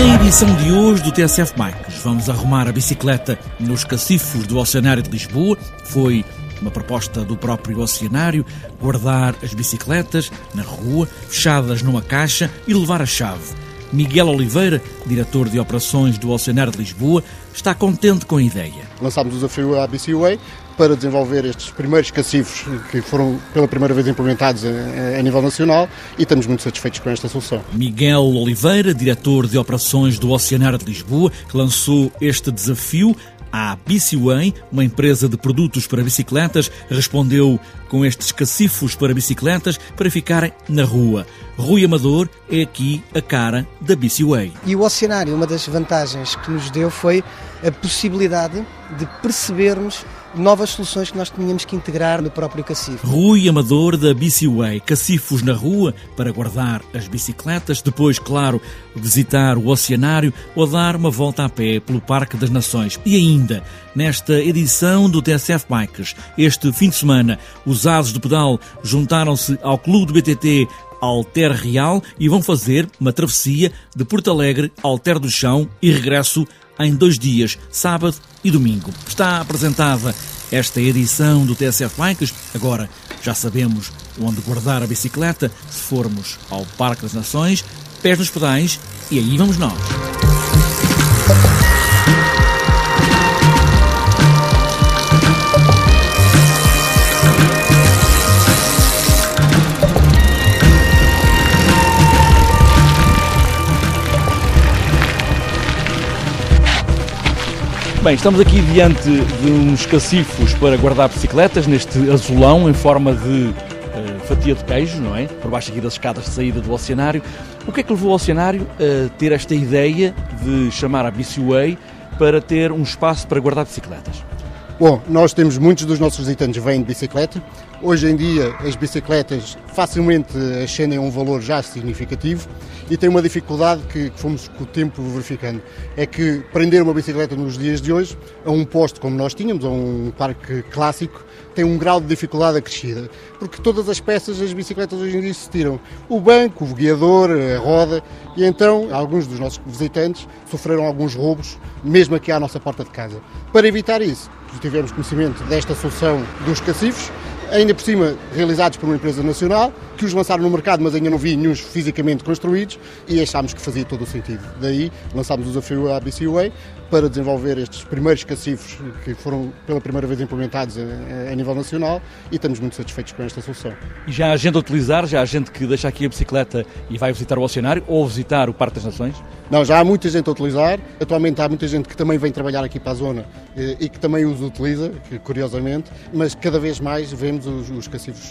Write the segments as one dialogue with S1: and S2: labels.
S1: edição de hoje do TSF Bikes, vamos arrumar a bicicleta nos cacifos do Oceanário de Lisboa. Foi uma proposta do próprio Oceanário guardar as bicicletas na rua, fechadas numa caixa e levar a chave. Miguel Oliveira, diretor de operações do Oceanário de Lisboa, está contente com a ideia.
S2: Lançámos o desafio à BCUA para desenvolver estes primeiros cacifos que foram pela primeira vez implementados a, a, nível nacional e estamos muito satisfeitos com esta solução.
S1: Miguel Oliveira, diretor de operações do Oceanário de Lisboa, que lançou este desafio a BCWay, uma empresa de produtos para bicicletas, respondeu com estes cacifos para bicicletas para ficarem na rua. Rui Amador é aqui a cara da BCWay.
S3: E o Oceanário, uma das vantagens que nos deu foi a possibilidade de percebermos novas soluções que nós tínhamos que integrar no próprio cacifo.
S1: Rui Amador da BCWay, cacifos na rua para guardar as bicicletas, depois, claro, visitar o oceanário ou dar uma volta a pé pelo Parque das Nações. E ainda, nesta edição do TSF Bikes, este fim de semana, os ases do pedal juntaram-se ao Clube do BTT Alter Real e vão fazer uma travessia de Porto Alegre, Alter do Chão e regresso em dois dias, sábado e domingo. Está apresentada esta edição do TSF Bikes. Agora já sabemos onde guardar a bicicleta se formos ao Parque das Nações, pés nos pedais e aí vamos nós. Bem, estamos aqui diante de uns cacifos para guardar bicicletas, neste azulão em forma de uh, fatia de queijo, não é? Por baixo aqui das escadas de saída do oceanário. O que é que levou o oceanário a ter esta ideia de chamar a BCWay para ter um espaço para guardar bicicletas?
S2: Bom, nós temos muitos dos nossos visitantes vêm de bicicleta. Hoje em dia as bicicletas facilmente ascendem a um valor já significativo e tem uma dificuldade que, que fomos com o tempo verificando. É que prender uma bicicleta nos dias de hoje a um posto como nós tínhamos, a um parque clássico, tem um grau de dificuldade acrescida. Porque todas as peças das bicicletas hoje em dia se tiram. O banco, o guiador, a roda. E então alguns dos nossos visitantes sofreram alguns roubos, mesmo aqui à nossa porta de casa. Para evitar isso, tivemos conhecimento desta solução dos cacifos ainda por cima realizados por uma empresa nacional, que os lançaram no mercado, mas ainda não vi nenhum fisicamente construídos, e achámos que fazia todo o sentido. Daí lançámos o desafio à BCUA para desenvolver estes primeiros cacifos que foram pela primeira vez implementados a, a, nível nacional e estamos muito satisfeitos com esta solução.
S1: E já há gente a utilizar, já há gente que deixa aqui a bicicleta e vai visitar o oceanário ou visitar o Parque das Nações?
S2: Não, já há muita gente a utilizar. Atualmente há muita gente que também vem trabalhar aqui para a zona eh, e que também os utiliza, curiosamente, mas cada vez mais vemos os, os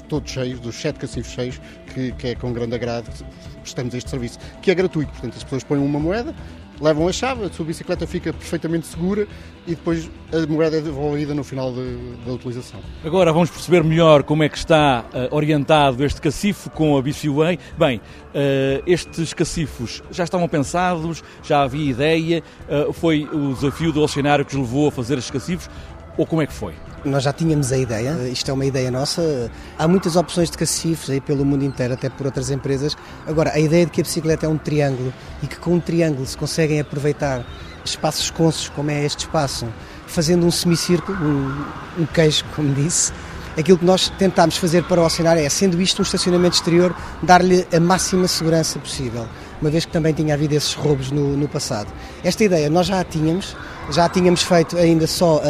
S2: todos cheios, dos sete cacifos cheios, que, que é com grande agrado que prestamos este serviço, que é gratuito. Portanto, as pessoas põem uma moeda, levam a chave, a sua bicicleta fica perfeitamente segura e depois a moeda é devolvida no final de, da utilização.
S1: Agora vamos perceber melhor como é que está uh, orientado este cacifo com a BCUA. Bem, uh, estes cacifos já estavam pensados, já havia ideia, uh, foi o desafio do oceanário que os levou a fazer estes cacifos ou como é que foi?
S3: Nós já tínhamos a ideia, isto é uma ideia nossa. Há muitas opções de cacifes aí pelo mundo inteiro, até por outras empresas. Agora, a ideia de que a bicicleta é um triângulo e que com um triângulo se conseguem aproveitar espaços consos, como é este espaço, fazendo um semicírculo, um, um queijo, como disse, aquilo que nós tentámos fazer para o oceanário é, sendo isto um estacionamento exterior, dar-lhe a máxima segurança possível, uma vez que também tinha havido esses roubos no, no passado. Esta ideia nós já a tínhamos, já a tínhamos feito ainda só uh,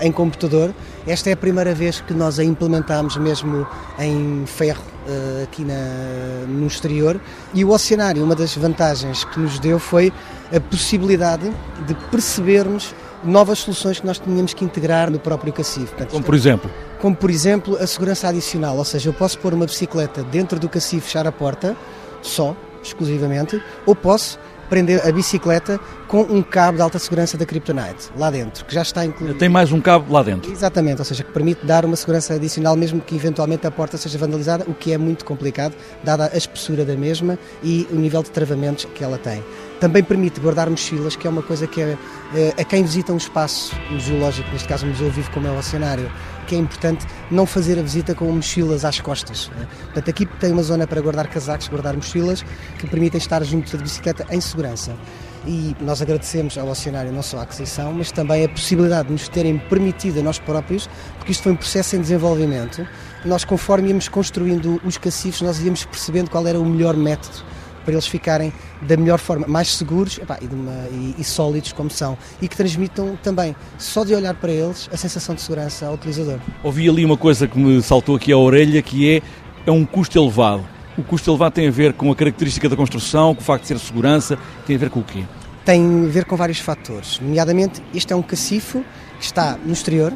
S3: em computador. Esta é a primeira vez que nós a implementámos mesmo em ferro uh, aqui na, no exterior. E o Oceanário, uma das vantagens que nos deu foi a possibilidade de percebermos novas soluções que nós tínhamos que integrar no próprio cacifo.
S1: Portanto, como por exemplo?
S3: Como por exemplo a segurança adicional, ou seja, eu posso pôr uma bicicleta dentro do cacifo, fechar a porta, só, exclusivamente, ou posso prender a bicicleta com um cabo de alta segurança da Kryptonite lá dentro, que já está incluído.
S1: Tem mais um cabo lá dentro.
S3: Exatamente, ou seja, que permite dar uma segurança adicional mesmo que eventualmente a porta seja vandalizada, o que é muito complicado, dada a espessura da mesma e o nível de travamentos que ela tem. Também permite guardar mochilas, que é uma coisa que é, é a quem visita um espaço museológico, neste caso um museu vivo como é o Oceanário, que é importante não fazer a visita com mochilas às costas. Né? Portanto, aqui tem uma zona para guardar casacos, guardar mochilas, que permitem estar junto da bicicleta em segurança. e nós agradecemos ao Oceanário não só a aquisição, mas também a possibilidade de nos terem permitido a nós próprios, porque isto foi um processo em desenvolvimento, nós conforme íamos construindo os cacifes, nós íamos percebendo qual era o melhor método para eles ficarem da melhor forma, mais seguros epá, e, uma, e, e, sólidos como são e que transmitam também, só de olhar para eles, a sensação de segurança ao utilizador.
S1: Ouvi ali uma coisa que me saltou aqui à orelha que é, é um custo elevado. O custo elevado tem a ver com a característica da construção, com o facto de ser segurança, tem a ver com o quê?
S3: Tem a ver com vários fatores, nomeadamente este é um cacifo que está no exterior,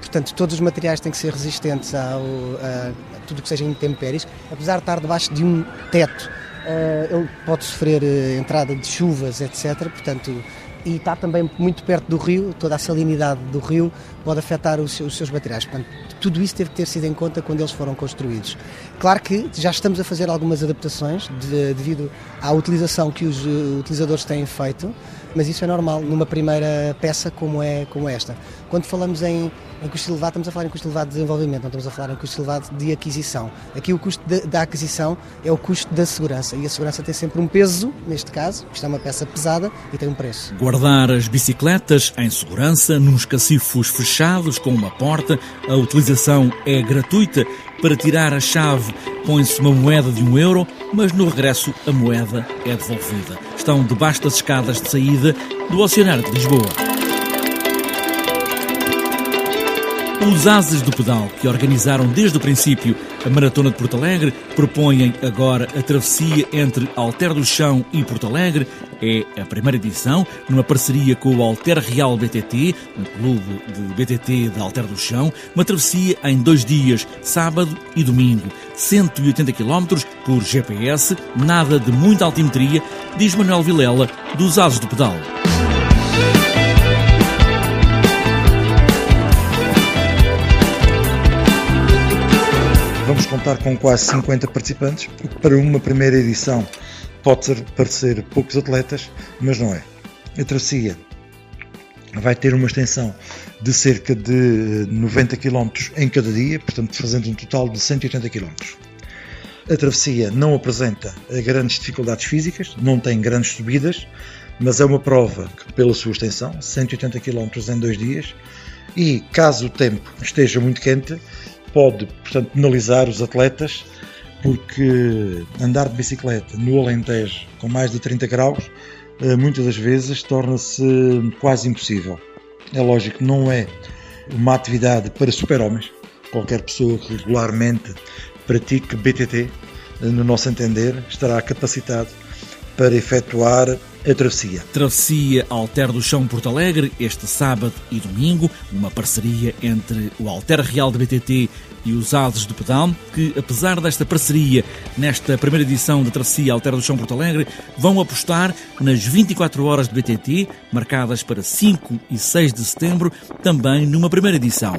S3: portanto todos os materiais têm que ser resistentes ao, a, a tudo que seja intempéries, apesar de estar debaixo de um teto ele pode sofrer uh, entrada de chuvas, etc. Portanto, e está também muito perto do rio, toda a salinidade do rio pode afetar os, os seus materiais. Portanto, tudo isso teve que ter sido em conta quando eles foram construídos. Claro que já estamos a fazer algumas adaptações de, devido à utilização que os uh, utilizadores têm feito, mas isso é normal numa primeira peça como é como esta. Quando falamos em em custo elevado, estamos a falar em custo elevado de desenvolvimento, não estamos a falar em custo elevado de aquisição. Aqui o custo de, da aquisição é o custo da segurança e a segurança tem sempre um peso, neste caso, isto é uma peça pesada e tem um preço.
S1: Guardar as bicicletas em segurança, nos cacifos fechados com uma porta, a utilização é gratuita. Para tirar a chave põe-se uma moeda de um euro, mas no regresso a moeda é devolvida. Estão debaixo das escadas de saída do Oceanário de Lisboa. Os Ases do Pedal, que organizaram desde o princípio a Maratona de Porto Alegre, propõem agora a travessia entre Alter do Chão e Porto Alegre. É a primeira edição, numa parceria com o Alter Real BTT, um clube de BTT de Alter do Chão, uma travessia em dois dias, sábado e domingo. 180 km por GPS, nada de muita altimetria, diz Manuel Vilela, dos Ases do Pedal.
S4: Contar com quase 50 participantes, o que para uma primeira edição pode parecer poucos atletas, mas não é. A travessia vai ter uma extensão de cerca de 90 km em cada dia, portanto fazendo um total de 180 km. A travessia não apresenta grandes dificuldades físicas, não tem grandes subidas, mas é uma prova que, pela sua extensão, 180 km em dois dias, e caso o tempo esteja muito quente, pode, portanto, penalizar os atletas porque andar de bicicleta no Alentejo com mais de 30 graus eh, muitas das vezes torna-se quase impossível. É lógico, não é uma atividade para super-homens. Qualquer pessoa que regularmente pratique BTT, eh, no nosso entender, estará capacitado para efetuar a travessia.
S1: Travessia Alter do Chão Porto Alegre, este sábado e domingo, uma parceria entre o Alter Real de BTT e os Ases do Pedal, que apesar desta parceria, nesta primeira edição da Travessia Alter do Chão Porto Alegre, vão apostar nas 24 horas de BTT, marcadas para 5 e 6 de setembro, também numa primeira edição.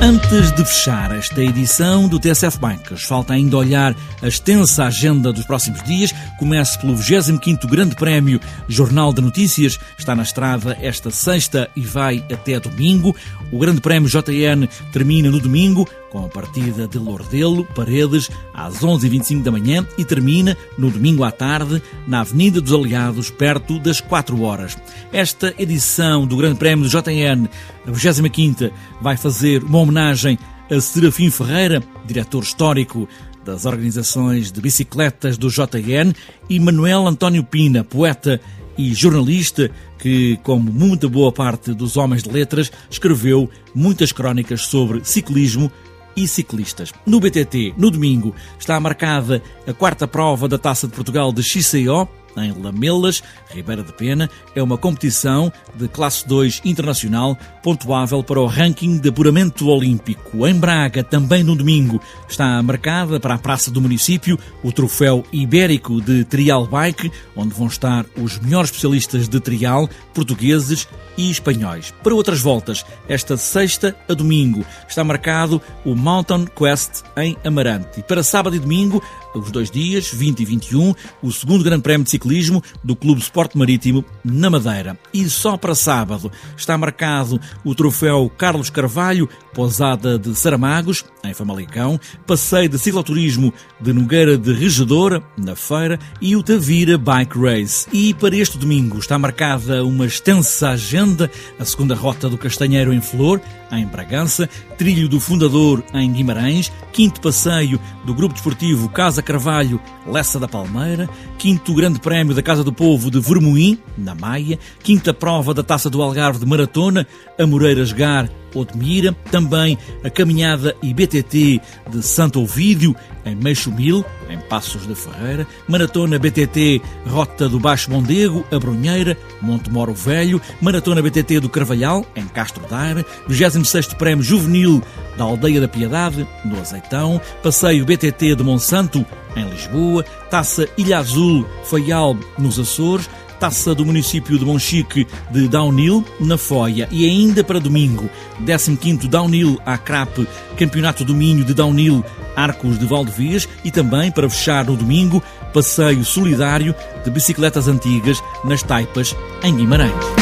S1: Antes de fechar esta edição do TSF Bikes, falta ainda olhar a extensa agenda dos próximos dias. Comece pelo 25º Grande Prémio Jornal de Notícias. Está na estrada esta sexta e vai até domingo. O Grande Prémio JN termina no domingo com a partida de Lordelo, Paredes, às 11h25 da manhã e termina no domingo à tarde na Avenida dos Aliados, perto das 4 horas. Esta edição do Grande Prémio do JN, a 25 vai fazer uma homenagem a Serafim Ferreira, diretor histórico das organizações de bicicletas do JN, e Manuel António Pina, poeta e jornalista que, como muita boa parte dos homens de letras, escreveu muitas crónicas sobre ciclismo e ciclistas. No BTT, no domingo, está marcada a quarta prova da Taça de Portugal de XCO, em Lamelas, Ribeira de Pena, é uma competição de classe 2 internacional pontuável para o ranking de apuramento olímpico. Em Braga, também no domingo, está marcada para a praça do município o troféu ibérico de trial bike, onde vão estar os melhores especialistas de trial portugueses e espanhóis. Para outras voltas, esta sexta a domingo, está marcado o Mountain Quest em Amarante. E para sábado e domingo, os dois dias, 20 e 21, o segundo Grande Prémio de Ciclismo do Clube Sport Marítimo na Madeira. E só para sábado está marcado o troféu Carlos Carvalho, Pousada de Saramagos, em Famalicão, passeio de cicloturismo de Nogueira de Regedora, na feira, e o Tavira Bike Race. E para este domingo está marcada uma extensa agenda, a segunda rota do Castanheiro em Flor, em Bragança, trilho do Fundador em Guimarães, quinto passeio do Grupo Desportivo Casa Carvalho, Lessa da Palmeira, quinto Grande Prémio da Casa do Povo de Vermoim, na Maia, quinta prova da Taça do Algarve de Maratona, Amoreiras Gar, Odmira, também a caminhada IBTT de Santo Ovídio, em Meixo Mil, em Passos da Ferreira, Maratona BTT Rota do Baixo Mondego, a Brunheira, Monte Moro Velho, Maratona BTT do Carvalhal, em Castro Daire, 26º Prémio Juvenil da Aldeia da Piedade, no Azeitão, Passeio BTT de Monsanto, em Lisboa, Taça Ilha Azul, Faial, nos Açores, Taça do município de Monchique de Downhill, na Foia. E ainda para domingo, 15º Downhill à Crap, Campeonato do Minho de Downhill Arcos de Valdevias e também, para fechar no domingo, passeio solidário de bicicletas antigas nas Taipas, em Guimarães.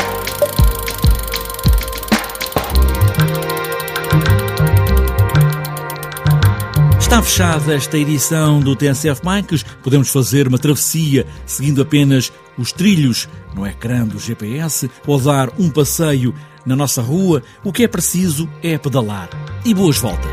S1: Está fechada esta edição do TNCF Bikes. Podemos fazer uma travessia seguindo apenas os trilhos no ecrã do GPS ou dar um passeio na nossa rua. O que é preciso é pedalar. E boas voltas!